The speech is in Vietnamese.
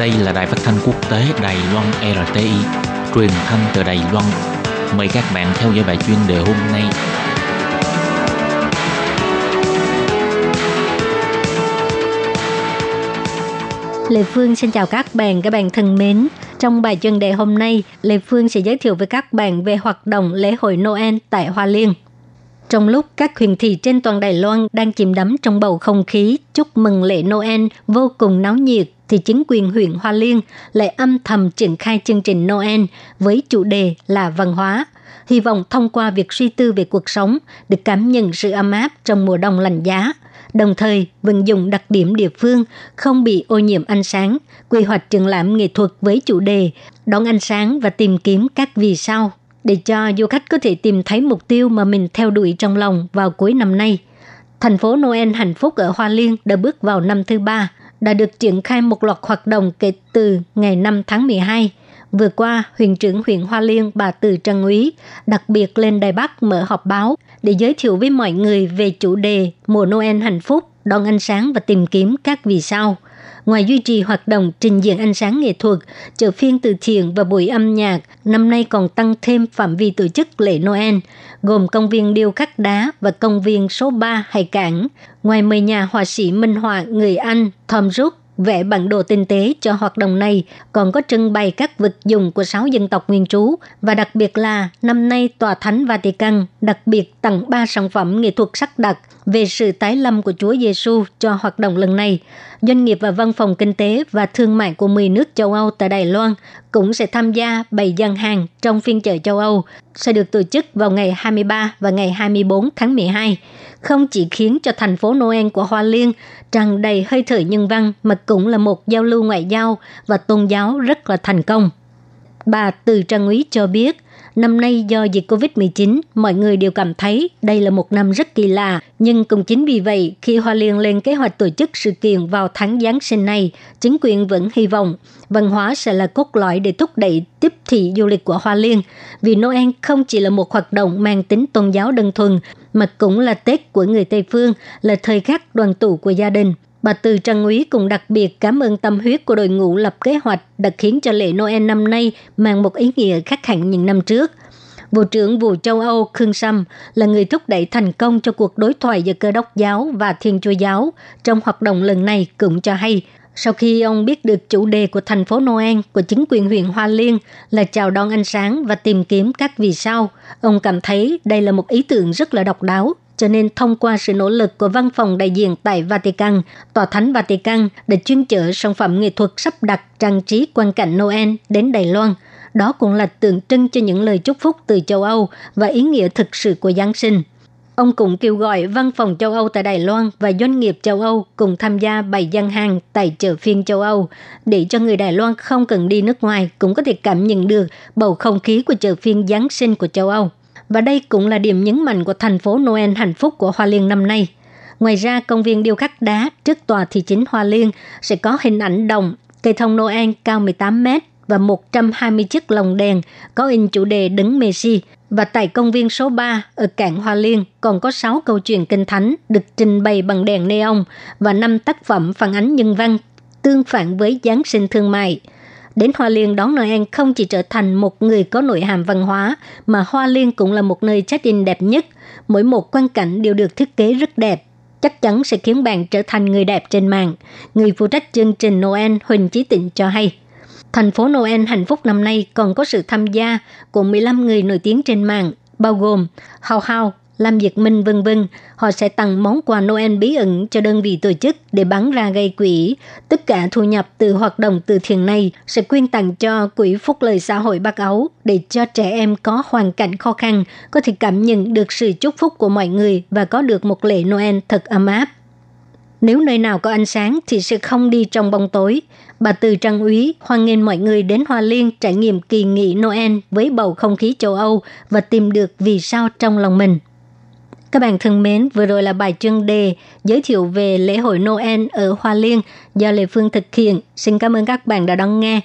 Đây là đài phát thanh quốc tế Đài Loan RTI, truyền thanh từ Đài Loan. Mời các bạn theo dõi bài chuyên đề hôm nay. Lê Phương xin chào các bạn, các bạn thân mến. Trong bài chuyên đề hôm nay, Lê Phương sẽ giới thiệu với các bạn về hoạt động lễ hội Noel tại Hoa Liên. Trong lúc các huyền thị trên toàn Đài Loan đang chìm đắm trong bầu không khí chúc mừng lễ Noel vô cùng náo nhiệt, thì chính quyền huyện Hoa Liên lại âm thầm triển khai chương trình Noel với chủ đề là văn hóa. Hy vọng thông qua việc suy tư về cuộc sống được cảm nhận sự ấm áp trong mùa đông lạnh giá, đồng thời vận dụng đặc điểm địa phương không bị ô nhiễm ánh sáng, quy hoạch triển lãm nghệ thuật với chủ đề đón ánh sáng và tìm kiếm các vì sao để cho du khách có thể tìm thấy mục tiêu mà mình theo đuổi trong lòng vào cuối năm nay. Thành phố Noel hạnh phúc ở Hoa Liên đã bước vào năm thứ ba, đã được triển khai một loạt hoạt động kể từ ngày 5 tháng 12. Vừa qua, huyện trưởng huyện Hoa Liên bà Từ Trần Úy đặc biệt lên Đài Bắc mở họp báo để giới thiệu với mọi người về chủ đề mùa Noel hạnh phúc, đón ánh sáng và tìm kiếm các vì sao – Ngoài duy trì hoạt động trình diễn ánh sáng nghệ thuật, chợ phiên từ thiện và buổi âm nhạc, năm nay còn tăng thêm phạm vi tổ chức lễ Noel, gồm công viên điêu khắc đá và công viên số 3 Hải Cảng. Ngoài mời nhà họa sĩ minh họa người Anh Tom Rook vẽ bản đồ tinh tế cho hoạt động này, còn có trưng bày các vật dụng của sáu dân tộc nguyên trú và đặc biệt là năm nay Tòa Thánh Vatican đặc biệt tặng ba sản phẩm nghệ thuật sắc đặc về sự tái lâm của Chúa Giêsu cho hoạt động lần này. Doanh nghiệp và văn phòng kinh tế và thương mại của 10 nước châu Âu tại Đài Loan cũng sẽ tham gia bày gian hàng trong phiên chợ châu Âu sẽ được tổ chức vào ngày 23 và ngày 24 tháng 12 không chỉ khiến cho thành phố Noel của Hoa Liên tràn đầy hơi thở nhân văn mà cũng là một giao lưu ngoại giao và tôn giáo rất là thành công. Bà Từ Trang Úy cho biết, năm nay do dịch Covid-19, mọi người đều cảm thấy đây là một năm rất kỳ lạ. Nhưng cũng chính vì vậy, khi Hoa Liên lên kế hoạch tổ chức sự kiện vào tháng Giáng sinh này, chính quyền vẫn hy vọng văn hóa sẽ là cốt lõi để thúc đẩy tiếp thị du lịch của Hoa Liên. Vì Noel không chỉ là một hoạt động mang tính tôn giáo đơn thuần, mà cũng là Tết của người Tây Phương, là thời khắc đoàn tụ của gia đình. Bà Từ Trần Úy cũng đặc biệt cảm ơn tâm huyết của đội ngũ lập kế hoạch đã khiến cho lễ Noel năm nay mang một ý nghĩa khác hẳn những năm trước. bộ trưởng vụ châu Âu Khương Sâm là người thúc đẩy thành công cho cuộc đối thoại giữa cơ đốc giáo và thiên chúa giáo trong hoạt động lần này cũng cho hay sau khi ông biết được chủ đề của thành phố Noel của chính quyền huyện Hoa Liên là chào đón ánh sáng và tìm kiếm các vì sao, ông cảm thấy đây là một ý tưởng rất là độc đáo. Cho nên thông qua sự nỗ lực của văn phòng đại diện tại Vatican, Tòa Thánh Vatican đã chuyên chở sản phẩm nghệ thuật sắp đặt trang trí quan cảnh Noel đến Đài Loan. Đó cũng là tượng trưng cho những lời chúc phúc từ châu Âu và ý nghĩa thực sự của Giáng sinh. Ông cũng kêu gọi văn phòng châu Âu tại Đài Loan và doanh nghiệp châu Âu cùng tham gia bày gian hàng tại chợ phiên châu Âu để cho người Đài Loan không cần đi nước ngoài cũng có thể cảm nhận được bầu không khí của chợ phiên Giáng sinh của châu Âu. Và đây cũng là điểm nhấn mạnh của thành phố Noel hạnh phúc của Hoa Liên năm nay. Ngoài ra, công viên điêu khắc đá trước tòa thị chính Hoa Liên sẽ có hình ảnh đồng cây thông Noel cao 18 mét và 120 chiếc lồng đèn có in chủ đề đứng Messi và tại công viên số 3 ở cảng Hoa Liên còn có 6 câu chuyện kinh thánh được trình bày bằng đèn neon và 5 tác phẩm phản ánh nhân văn tương phản với Giáng sinh thương mại. Đến Hoa Liên đón Noel không chỉ trở thành một người có nội hàm văn hóa, mà Hoa Liên cũng là một nơi check-in đẹp nhất. Mỗi một quan cảnh đều được thiết kế rất đẹp, chắc chắn sẽ khiến bạn trở thành người đẹp trên mạng. Người phụ trách chương trình Noel Huỳnh Chí Tịnh cho hay. Thành phố Noel hạnh phúc năm nay còn có sự tham gia của 15 người nổi tiếng trên mạng, bao gồm Hao Hao, làm việc Minh vân vân. Họ sẽ tặng món quà Noel bí ẩn cho đơn vị tổ chức để bán ra gây quỹ. Tất cả thu nhập từ hoạt động từ thiện này sẽ quyên tặng cho Quỹ Phúc Lợi Xã hội Bắc Âu để cho trẻ em có hoàn cảnh khó khăn, có thể cảm nhận được sự chúc phúc của mọi người và có được một lễ Noel thật ấm áp. Nếu nơi nào có ánh sáng thì sẽ không đi trong bóng tối. Bà Từ Trăng Úy hoan nghênh mọi người đến Hoa Liên trải nghiệm kỳ nghỉ Noel với bầu không khí châu Âu và tìm được vì sao trong lòng mình. Các bạn thân mến, vừa rồi là bài chuyên đề giới thiệu về lễ hội Noel ở Hoa Liên do Lê Phương thực hiện. Xin cảm ơn các bạn đã đón nghe.